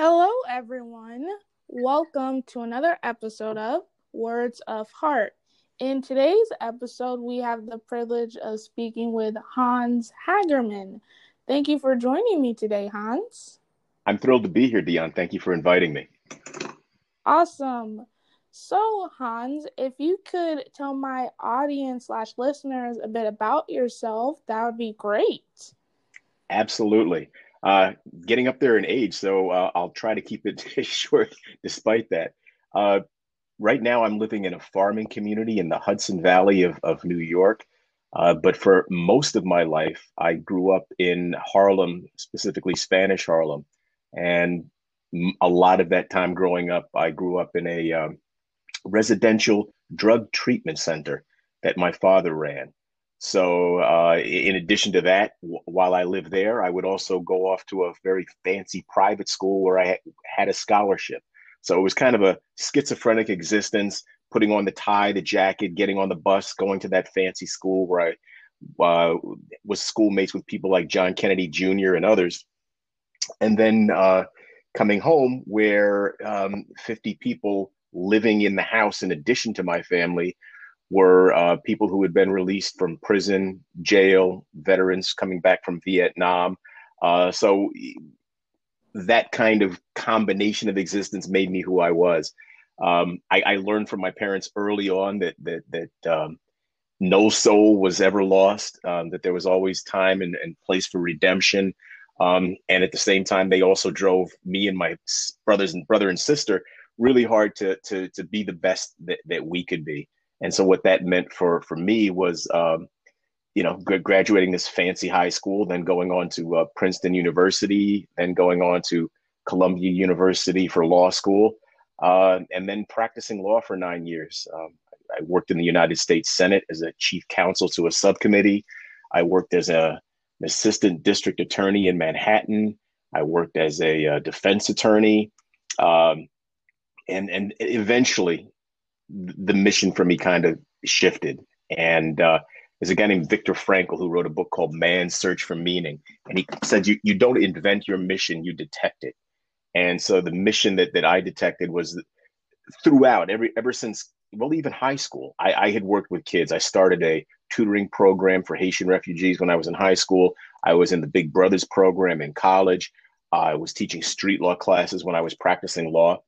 Hello, everyone. Welcome to another episode of Words of Heart. In today's episode, we have the privilege of speaking with Hans Hageman. Thank you for joining me today, Hans. I'm thrilled to be here, Dion. Thank you for inviting me. Awesome. So, Hans, if you could tell my audience slash listeners a bit about yourself, that would be great. Absolutely uh, getting up there in age, so uh, I'll try to keep it short despite that. Uh, right now, I'm living in a farming community in the Hudson Valley of, of New York. Uh, but for most of my life, I grew up in Harlem, specifically Spanish Harlem. And a lot of that time growing up, I grew up in a um, residential drug treatment center that my father ran. So, uh, in addition to that, w- while I lived there, I would also go off to a very fancy private school where I had a scholarship. So it was kind of a schizophrenic existence, putting on the tie, the jacket, getting on the bus, going to that fancy school where I uh, was schoolmates with people like John Kennedy Jr. and others. And then uh, coming home where um, 50 people living in the house in addition to my family were uh, people who had been released from prison, jail, veterans coming back from Vietnam. Uh, so that kind of combination of existence made me who I was. Um, I, I, learned from my parents early on that that that um, no soul was ever lost. Um, that there was always time and, and place for redemption. Um, and at the same time, they also drove me and my brothers and brother and sister really hard to to to be the best that, that we could be. And so what that meant for for me was, um, you know, graduating this fancy high school, then going on to uh, Princeton University, then going on to Columbia University for law school, uh, and then practicing law for nine years. Um, I worked in the United States Senate as a chief counsel to a subcommittee. I worked as a, an assistant district attorney in Manhattan. I worked as a, a uh, defense attorney. Um, and and eventually the mission for me kind of shifted. And uh, there's a guy named Viktor Frankl who wrote a book called Man's Search for Meaning. And he said, you, you don't invent your mission, you detect it. And so the mission that, that I detected was throughout, every ever since, well, even high school, I, I had worked with kids. I started a tutoring program for Haitian refugees when I was in high school. I was in the Big Brothers program in college. I was teaching street law classes when I was practicing law.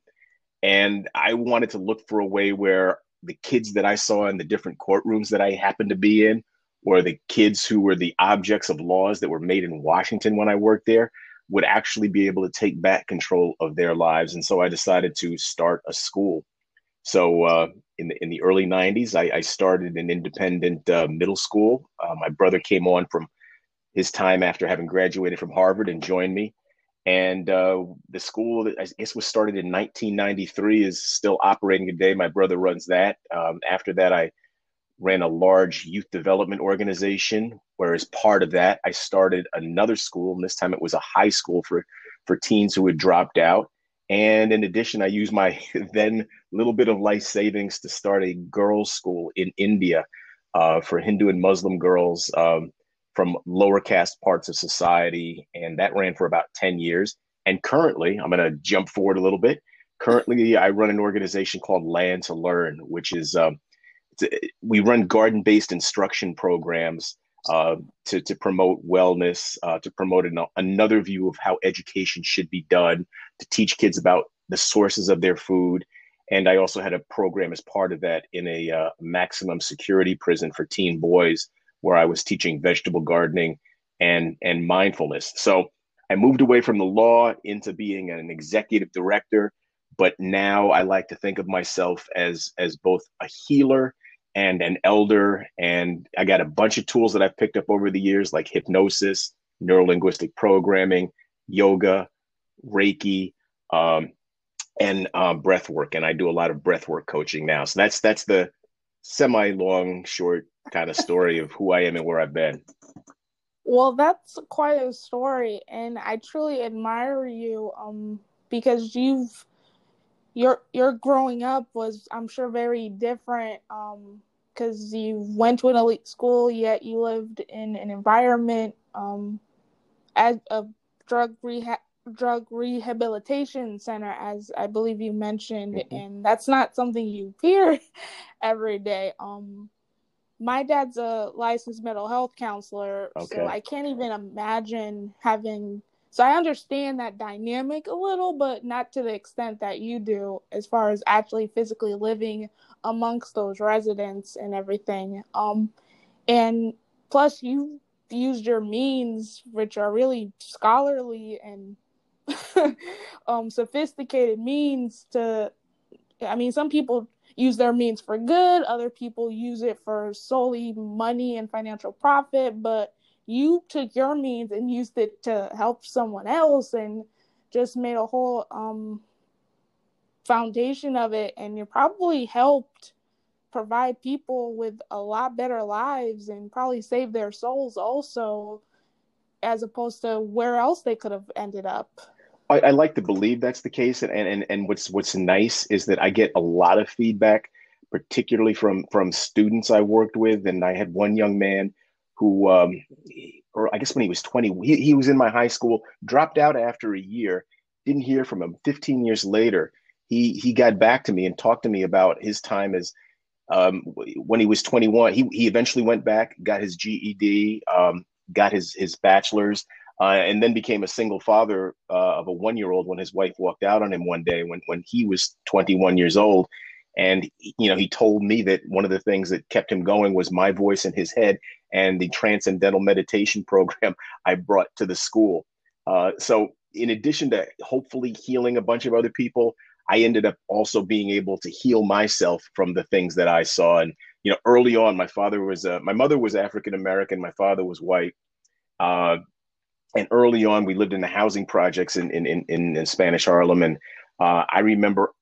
And I wanted to look for a way where the kids that I saw in the different courtrooms that I happened to be in, or the kids who were the objects of laws that were made in Washington when I worked there, would actually be able to take back control of their lives. And so I decided to start a school. So uh, in the in the early '90s, I, I started an independent uh, middle school. Uh, my brother came on from his time after having graduated from Harvard and joined me. And uh, the school, I guess, was started in 1993, is still operating today. My brother runs that. Um, after that, I ran a large youth development organization. Where, as part of that, I started another school, and this time it was a high school for for teens who had dropped out. And in addition, I used my then little bit of life savings to start a girls' school in India uh, for Hindu and Muslim girls. Um, from lower caste parts of society. And that ran for about 10 years. And currently, I'm going to jump forward a little bit. Currently, I run an organization called Land to Learn, which is um, we run garden based instruction programs uh, to, to promote wellness, uh, to promote an, another view of how education should be done, to teach kids about the sources of their food. And I also had a program as part of that in a uh, maximum security prison for teen boys where I was teaching vegetable gardening and and mindfulness. So I moved away from the law into being an executive director, but now I like to think of myself as as both a healer and an elder and I got a bunch of tools that I've picked up over the years like hypnosis, neurolinguistic programming, yoga, reiki, um, and uh, breath work and I do a lot of breath work coaching now. So that's that's the semi long short kind of story of who I am and where I've been. Well, that's quite a story, and I truly admire you um, because you've your your growing up was I'm sure very different because um, you went to an elite school, yet you lived in an environment um, as a drug rehab drug rehabilitation center, as I believe you mentioned, mm-hmm. and that's not something you hear every day. Um, my dad's a licensed mental health counselor, okay. so I can't even imagine having. So I understand that dynamic a little, but not to the extent that you do, as far as actually physically living amongst those residents and everything. Um, and plus, you used your means, which are really scholarly and um, sophisticated means to. I mean, some people use their means for good, other people use it for solely money and financial profit, but you took your means and used it to help someone else and just made a whole um, foundation of it. And you probably helped provide people with a lot better lives and probably save their souls also as opposed to where else they could have ended up I, I, like to believe that's the case, and, and and what's what's nice is that I get a lot of feedback, particularly from from students I worked with, and I had one young man who, um, or I guess when he was twenty, he, he was in my high school, dropped out after a year, didn't hear from him. Fifteen years later, he he got back to me and talked to me about his time as um, when he was 21. He he eventually went back, got his GED, um, got his his bachelor's, uh, and then became a single father uh, of a one year old when his wife walked out on him one day when, when he was 21 years old. And, you know, he told me that one of the things that kept him going was my voice in his head and the transcendental meditation program I brought to the school. Uh, so, in addition to hopefully healing a bunch of other people, I ended up also being able to heal myself from the things that I saw. And, you know, early on, my father was, uh, my mother was African American, my father was white. Uh, and early on, we lived in the housing projects in in in, in Spanish Harlem, and uh, I remember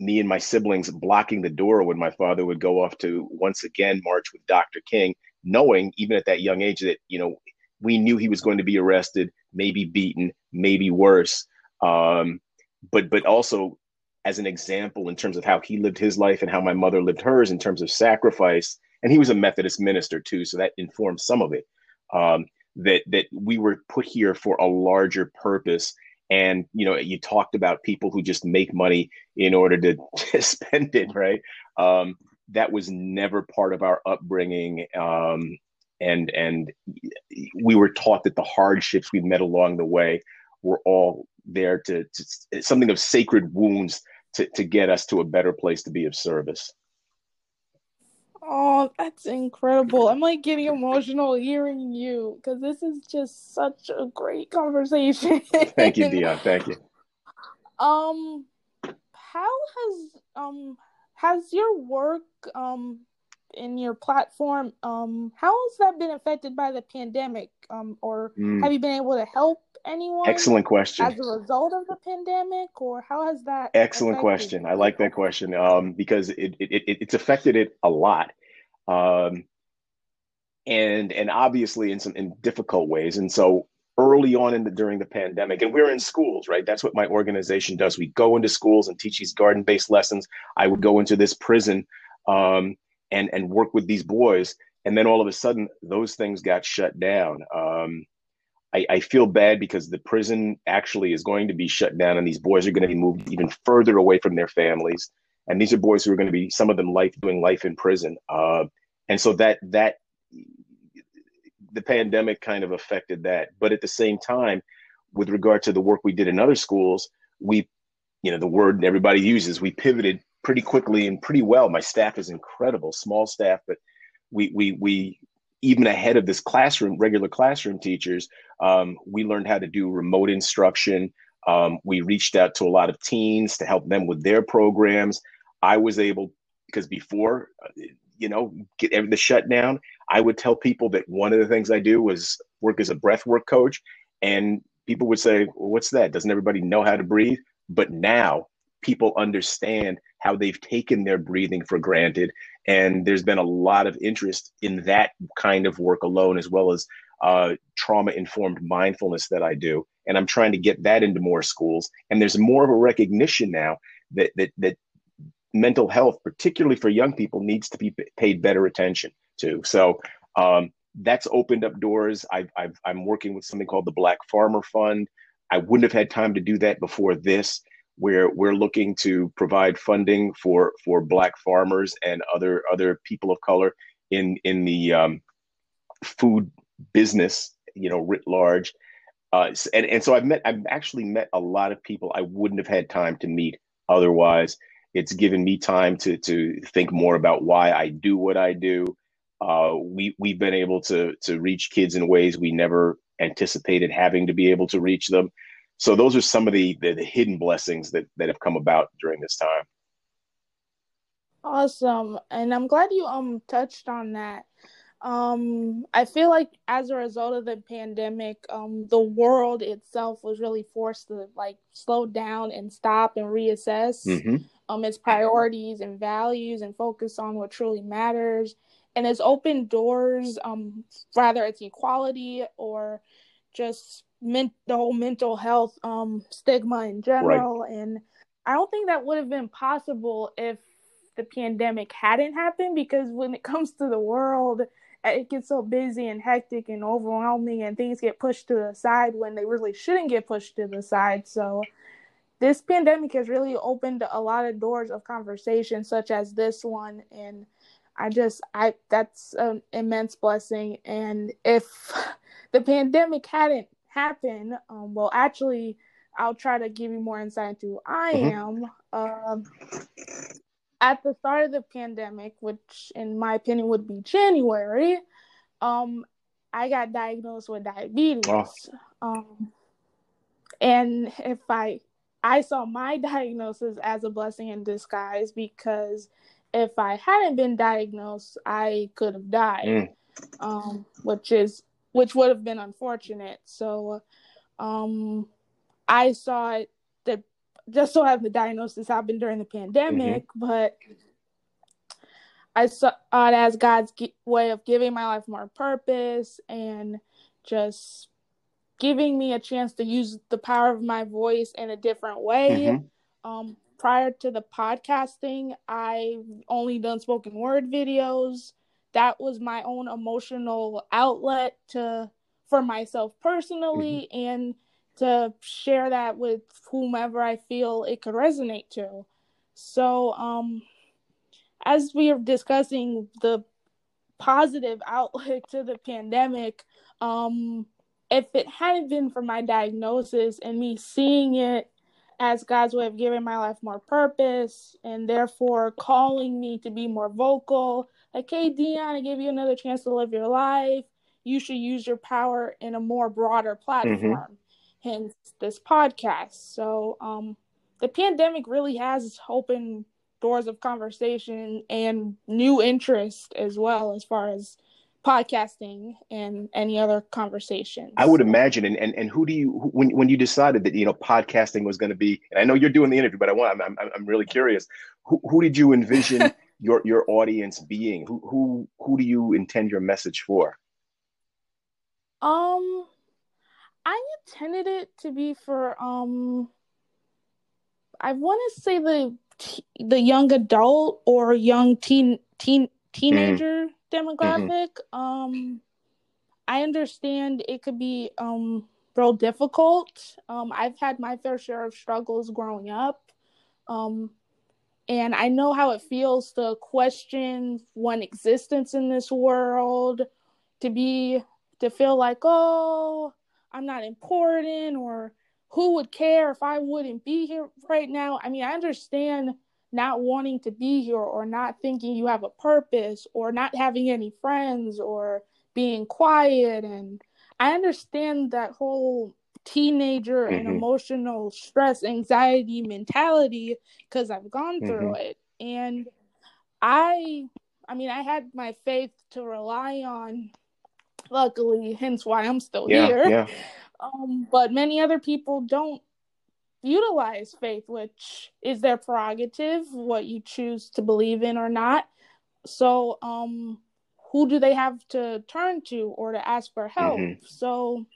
me and my siblings blocking the door when my father would go off to once again march with Dr. King, knowing even at that young age that you know we knew he was going to be arrested, maybe beaten, maybe worse, um, but but also as an example in terms of how he lived his life and how my mother lived hers in terms of sacrifice. And he was a Methodist minister too, so that informed some of it. Um, that that we were put here for a larger purpose. And you know you talked about people who just make money in order to, to spend it right? Um, that was never part of our upbringing. Um, and and we were taught that the hardships we met along the way were all there to, to something of sacred wounds to, to get us to a better place to be of service Oh, that's incredible. I'm like getting emotional hearing you because this is just such a great conversation. Thank you, Dion. Thank you. Um how has um has your work um in your platform um how has that been affected by the pandemic? Um or mm. have you been able to help anyone excellent question. as a result of the pandemic or how has that excellent question. I like that question um, because it, it, it, it's affected it a lot um, and and obviously in some in difficult ways and so early on in the during the pandemic and we're in schools right? That's what my organization does. We go into schools and teach these garden based lessons. I would go into this prison um, and and work with these boys. And then all of a sudden those things got shut down. Um, I, I, feel bad because the prison actually is going to be shut down and these boys are going to be moved even further away from their families. And these are boys who are going to be some of them life doing life in prison. Uh, and so that that the pandemic kind of affected that. But at the same time with regard to the work we did in other schools we you know the word everybody uses we pivoted pretty quickly and pretty well my staff is incredible small staff but we we we even ahead of this classroom, regular classroom teachers, um, we learned how to do remote instruction. Um, we reached out to a lot of teens to help them with their programs. I was able, because before, you know, get the shutdown, I would tell people that one of the things I do was work as a breath work coach. And people would say, well, What's that? Doesn't everybody know how to breathe? But now people understand how they've taken their breathing for granted. And there's been a lot of interest in that kind of work alone, as well as uh, trauma informed mindfulness that I do. And I'm trying to get that into more schools. And there's more of a recognition now that, that, that mental health, particularly for young people, needs to be paid better attention to. So um, that's opened up doors. i am working with something called the Black Farmer Fund, I wouldn't have had time to do that before this, where we're looking to provide funding for for Black farmers and other other people of color in in the um, food business, you know, writ large. Uh, and and so I've met I've actually met a lot of people I wouldn't have had time to meet otherwise. It's given me time to to think more about why I do what I do. Uh, we we've been able to to reach kids in ways we never anticipated having to be able to reach them. So those are some of the, the, the hidden blessings that that have come about during this time. Awesome, and I'm glad you um touched on that. Um, I feel like as a result of the pandemic, um, the world itself was really forced to like slow down and stop and reassess mm-hmm. um its priorities and values and focus on what truly matters and it's opened doors um rather it's equality or just men- the whole mental health um stigma in general right. and i don't think that would have been possible if the pandemic hadn't happened because when it comes to the world it gets so busy and hectic and overwhelming and things get pushed to the side when they really shouldn't get pushed to the side so this pandemic has really opened a lot of doors of conversation such as this one and I just I that's an immense blessing. And if the pandemic hadn't happened, um, well, actually, I'll try to give you more insight into who I mm-hmm. am. Um, at the start of the pandemic, which in my opinion would be January, um, I got diagnosed with diabetes. Oh. Um, and if I I saw my diagnosis as a blessing in disguise because if I hadn't been diagnosed, I could have died, mm. um, which is which would have been unfortunate. So, um, I saw it that just so have the diagnosis happened during the pandemic, mm-hmm. but I saw it as God's way of giving my life more purpose and just giving me a chance to use the power of my voice in a different way. Mm-hmm. Um, prior to the podcasting, I've only done spoken word videos. That was my own emotional outlet to for myself personally mm-hmm. and to share that with whomever I feel it could resonate to. So, um, as we are discussing the positive outlook to the pandemic, um, if it hadn't been for my diagnosis and me seeing it as God's way of giving my life more purpose and therefore calling me to be more vocal. Like, hey, Dion, I give you another chance to live your life. You should use your power in a more broader platform, mm-hmm. hence this podcast. So, um, the pandemic really has opened doors of conversation and new interest as well, as far as podcasting and any other conversations i would imagine and and, and who do you when, when you decided that you know podcasting was going to be and i know you're doing the interview but i want i'm, I'm, I'm really curious who, who did you envision your your audience being who who who do you intend your message for um i intended it to be for um i want to say the the young adult or young teen teen teenager mm demographic. Mm-hmm. Um, I understand it could be um real difficult. Um, I've had my fair share of struggles growing up. Um, and I know how it feels to question one existence in this world, to be to feel like, oh, I'm not important, or who would care if I wouldn't be here right now. I mean, I understand not wanting to be here or not thinking you have a purpose or not having any friends or being quiet and I understand that whole teenager mm-hmm. and emotional stress anxiety mentality cuz I've gone through mm-hmm. it and I I mean I had my faith to rely on luckily hence why I'm still yeah, here yeah. Um, but many other people don't utilize faith, which is their prerogative, what you choose to believe in or not. So, um, who do they have to turn to or to ask for help? Mm-hmm. So,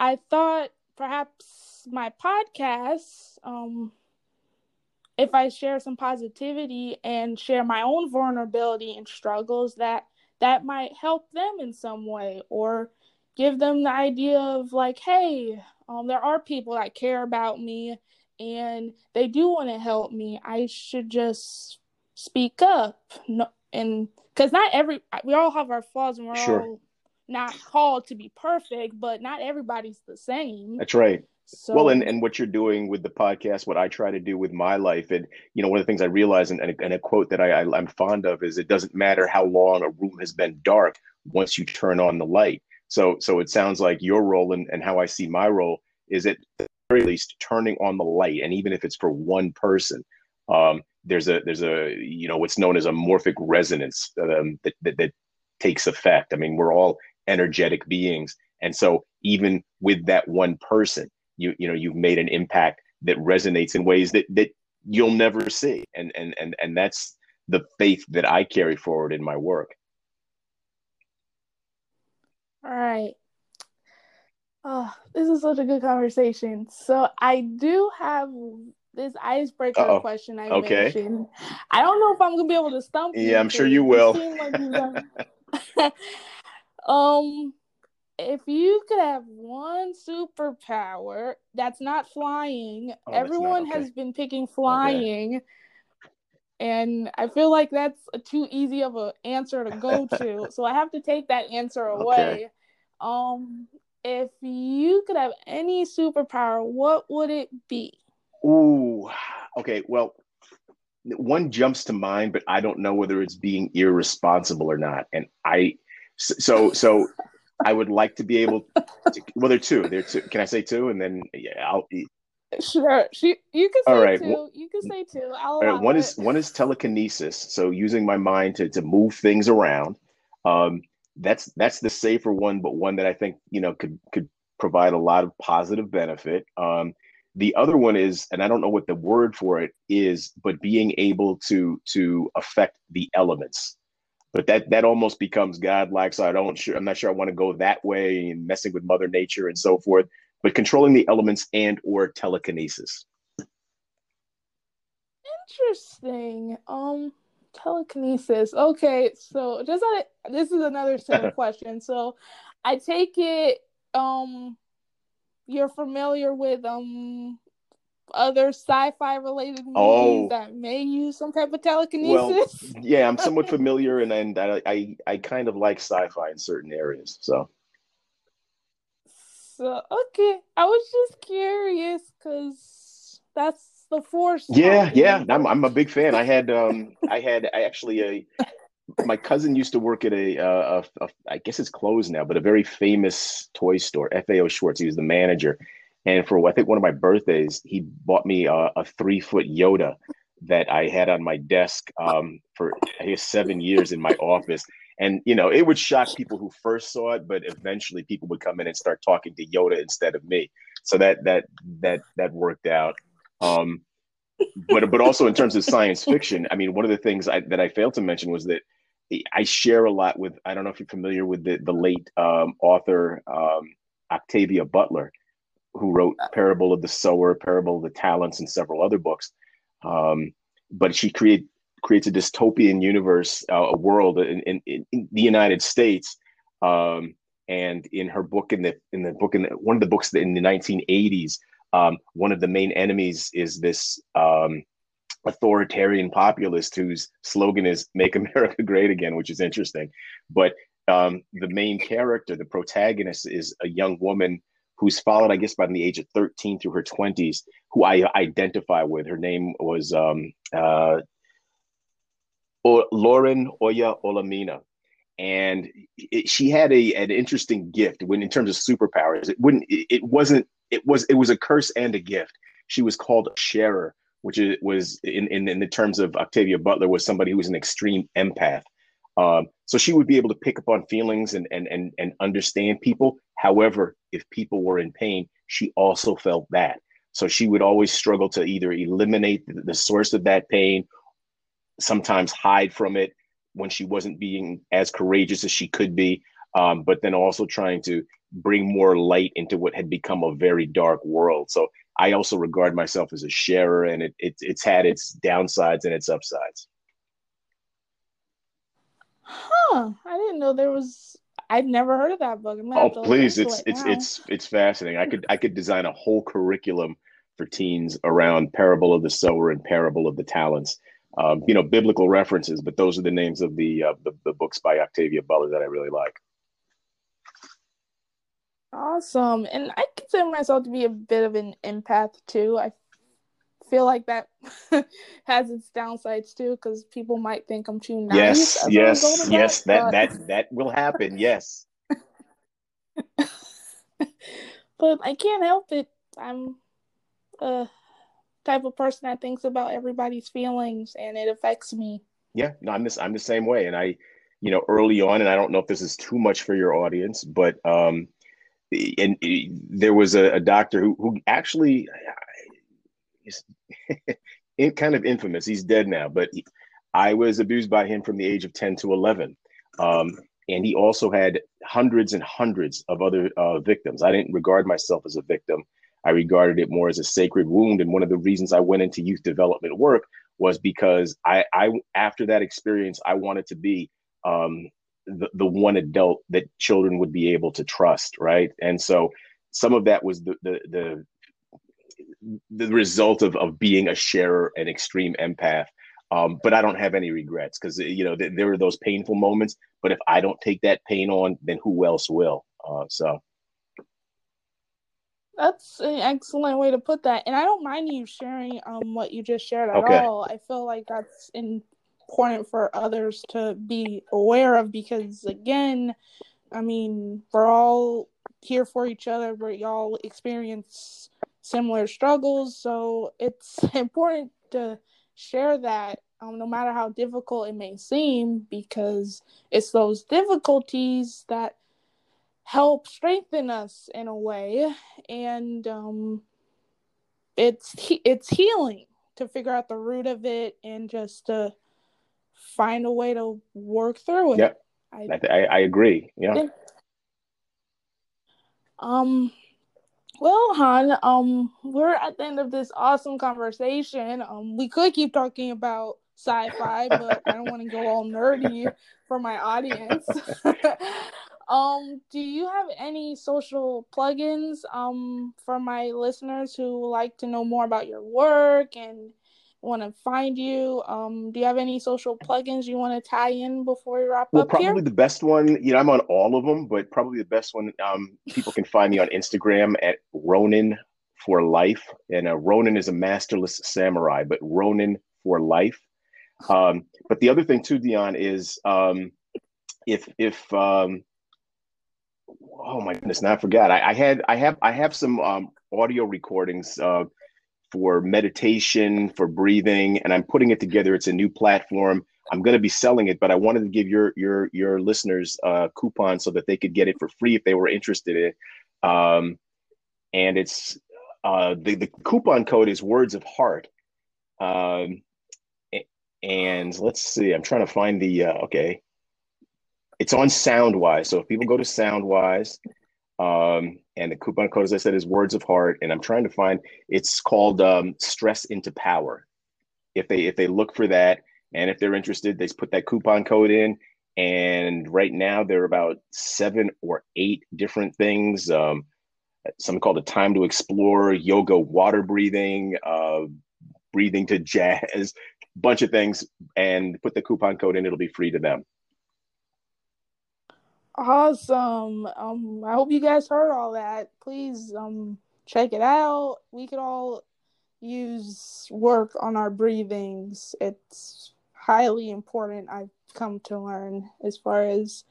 I thought perhaps my podcast, um, if I share some positivity and share my own vulnerability and struggles, that that might help them in some way or give them the idea of like, hey, um, there are people that care about me and they do want to help me, I should just speak up. No, and because not every we all have our flaws and we're sure. all not called to be perfect, but not everybody's the same. That's right. So, well, and, and what you're doing with the podcast, what I try to do with my life, and you know, one of the things I realize, and, and, a quote that I, I I'm fond of is, it doesn't matter how long a room has been dark once you turn on the light. So, so it sounds like your role and, and how I see my role is at the very least turning on the light, and even if it's for one person, um, there's a there's a you know what's known as a morphic resonance um, that, that that takes effect. I mean, we're all energetic beings, and so even with that one person you you know you've made an impact that resonates in ways that that you'll never see and and and and that's the faith that I carry forward in my work. All right. Oh, this is such a good conversation. So I do have this icebreaker Uh-oh. question I okay. mentioned. I don't know if I'm gonna be able to stump you. Yeah, I'm sure you will. Like um, if you could have one superpower that's not flying, oh, everyone not, okay. has been picking flying. Okay. And I feel like that's a too easy of an answer to go to. so I have to take that answer away. Okay. Um if you could have any superpower, what would it be? Ooh, okay. Well, one jumps to mind, but I don't know whether it's being irresponsible or not. And I, so, so I would like to be able to, well, there are two. There are two. Can I say two? And then yeah, I'll Sure. She you can say all right. two. You can say two. I'll all right. One it. is one is telekinesis. So using my mind to to move things around. Um that's that's the safer one, but one that I think, you know, could could provide a lot of positive benefit. Um the other one is, and I don't know what the word for it is, but being able to to affect the elements but that that almost becomes godlike. So I don't sure I'm not sure I want to go that way and messing with Mother Nature and so forth. But controlling the elements and or telekinesis. Interesting. Um, telekinesis. Okay, so just this is another set of questions. So I take it um you're familiar with um other sci-fi related movies oh. that may use some type of telekinesis? Well, yeah, I'm somewhat familiar, and and I, I I kind of like sci-fi in certain areas. So. So okay, I was just curious because that's the force. Yeah, yeah, I'm I'm a big fan. I had um I had I actually a my cousin used to work at a, uh, a, a I guess it's closed now, but a very famous toy store, FAO Schwarz. He was the manager, and for I think one of my birthdays, he bought me a, a three foot Yoda that I had on my desk um, for guess seven years in my office. And you know, it would shock people who first saw it, but eventually people would come in and start talking to Yoda instead of me. So that that that that worked out. Um, but but also in terms of science fiction, I mean, one of the things I, that I failed to mention was that I share a lot with. I don't know if you're familiar with the the late um, author um, Octavia Butler who wrote Parable of the Sower, Parable of the Talents, and several other books. Um, but she create, creates a dystopian universe, uh, a world in, in, in, the United States. Um, and in her book, in the in the book, in the, one of the books in the 1980s, um, one of the main enemies is this um, authoritarian populist whose slogan is "Make America Great Again," which is interesting. But um, the main character, the protagonist, is a young woman who's followed, I guess, by the age of 13 through her 20s, who I identify with. Her name was um, uh, o- Lauren Oya Olamina. And it, she had a an interesting gift when, in terms of superpowers, it wouldn't, it, it wasn't, it was, it was a curse and a gift. She was called a sharer, which was in, in, in the terms of Octavia Butler, was somebody who was an extreme empath. Um, so she would be able to pick up on feelings and, and, and, and understand people. However, if people were in pain, she also felt that. So she would always struggle to either eliminate the, the source of that pain, sometimes hide from it when she wasn't being as courageous as she could be, um, but then also trying to bring more light into what had become a very dark world. So I also regard myself as a sharer, and it, it it's had its downsides and its upsides. Huh. I didn't know there was I've never heard of that book. oh, please, it's it it's it's it's fascinating. I could I could design a whole curriculum for teens around Parable of the Sower and Parable of the Talents. Um, you know, biblical references, but those are the names of the, uh, the the books by Octavia Butler that I really like. Awesome. And I consider myself to be a bit of an empath too. I feel like that has its downsides too because people might think I'm too nice. Yes, yes, yes. That, that that that will happen. Yes. but I can't help it. I'm a type of person that thinks about everybody's feelings and it affects me. Yeah, no, I'm this I'm the same way. And I, you know, early on, and I don't know if this is too much for your audience, but um and there was a, a doctor who who actually is kind of infamous. He's dead now, but he, I was abused by him from the age of 10 to 11. Um, and he also had hundreds and hundreds of other uh, victims. I didn't regard myself as a victim. I regarded it more as a sacred wound. And one of the reasons I went into youth development work was because I, I after that experience, I wanted to be um, the, the one adult that children would be able to trust, right? And so some of that was the the the, the result of of being a sharer, and extreme empath. Um, but I don't have any regrets because you know th- there are those painful moments. But if I don't take that pain on, then who else will? Uh, so that's an excellent way to put that, and I don't mind you sharing um what you just shared at okay. all. I feel like that's important for others to be aware of because again i mean we're all here for each other we y'all experience similar struggles so it's important to share that um, no matter how difficult it may seem because it's those difficulties that help strengthen us in a way and um, it's it's healing to figure out the root of it and just to find a way to work through it. Yeah, I, I, I agree. Yeah. yeah. Um. Well, Han, um, we're at the end of this awesome conversation. Um, we could keep talking about sci-fi, but I don't want to go all nerdy for my audience. um, do you have any social plugins um for my listeners who like to know more about your work and want to find you, um, do you have any social plugins you want to tie in before we wrap well, up? Well, probably here? the best one, you know, I'm on all of them, but probably the best one, um, people can find me on Instagram at Ronin for life. And uh, Ronin is a masterless samurai, but Ronin for life. Um, but the other thing too, Dion, is um, if if um, oh my goodness, now I forgot. I, I had I have I have some um, audio recordings. Uh, for meditation, for breathing, and I'm putting it together. It's a new platform. I'm going to be selling it, but I wanted to give your your your listeners a coupon so that they could get it for free if they were interested in it. Um, and it's uh, the the coupon code is Words of Heart. Um, and let's see, I'm trying to find the uh, okay. It's on Soundwise, so if people go to Soundwise um, and the coupon code, as I said, is Words of Heart. And I'm trying to find. It's called um, Stress into Power. If they if they look for that, and if they're interested, they put that coupon code in. And right now, there are about seven or eight different things. Um, something called a time to explore, yoga, water breathing, uh, breathing to jazz, bunch of things. And put the coupon code in; it'll be free to them. Awesome. Um, I hope you guys heard all that. Please um check it out. We could all use work on our breathings. It's highly important. I've come to learn as far as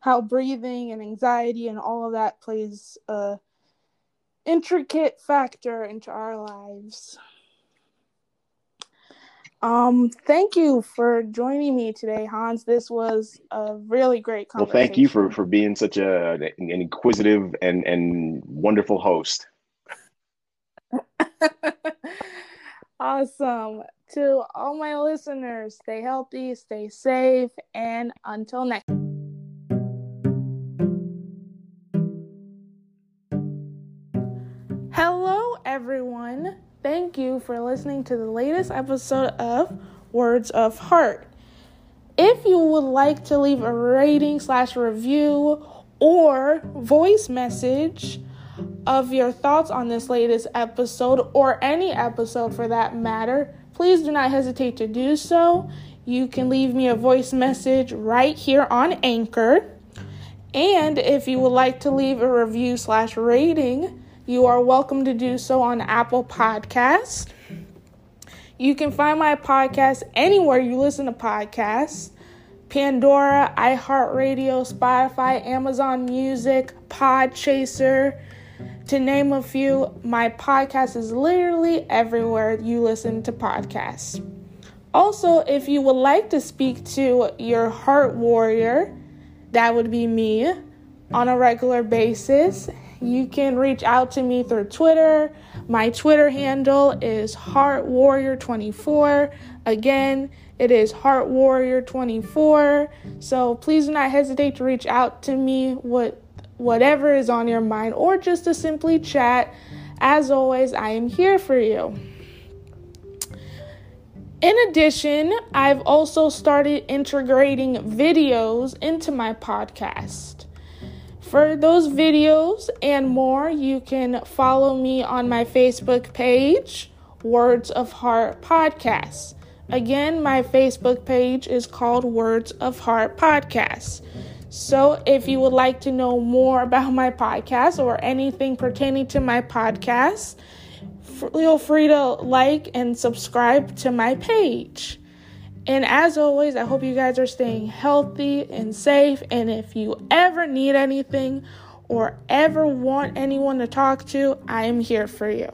how breathing and anxiety and all of that plays a intricate factor into our lives. Um, thank you for joining me today, Hans. This was a really great conversation. Well, thank you for for being such a an inquisitive and and wonderful host. awesome. To all my listeners, stay healthy, stay safe, and until next. Thank you for listening to the latest episode of Words of Heart. If you would like to leave a rating slash review or voice message of your thoughts on this latest episode or any episode for that matter, please do not hesitate to do so. You can leave me a voice message right here on Anchor. And if you would like to leave a review slash rating, you are welcome to do so on Apple Podcasts. You can find my podcast anywhere you listen to podcasts. Pandora, iHeartRadio, Spotify, Amazon Music, Podchaser, to name a few. My podcast is literally everywhere you listen to podcasts. Also, if you would like to speak to your heart warrior, that would be me, on a regular basis, you can reach out to me through Twitter. My Twitter handle is Heart Warrior 24. Again, it is Heart Warrior 24. So please do not hesitate to reach out to me with whatever is on your mind or just to simply chat. As always, I am here for you. In addition, I've also started integrating videos into my podcast. For those videos and more, you can follow me on my Facebook page, Words of Heart Podcast. Again, my Facebook page is called Words of Heart Podcast. So, if you would like to know more about my podcast or anything pertaining to my podcast, feel free to like and subscribe to my page. And as always, I hope you guys are staying healthy and safe. And if you ever need anything or ever want anyone to talk to, I am here for you.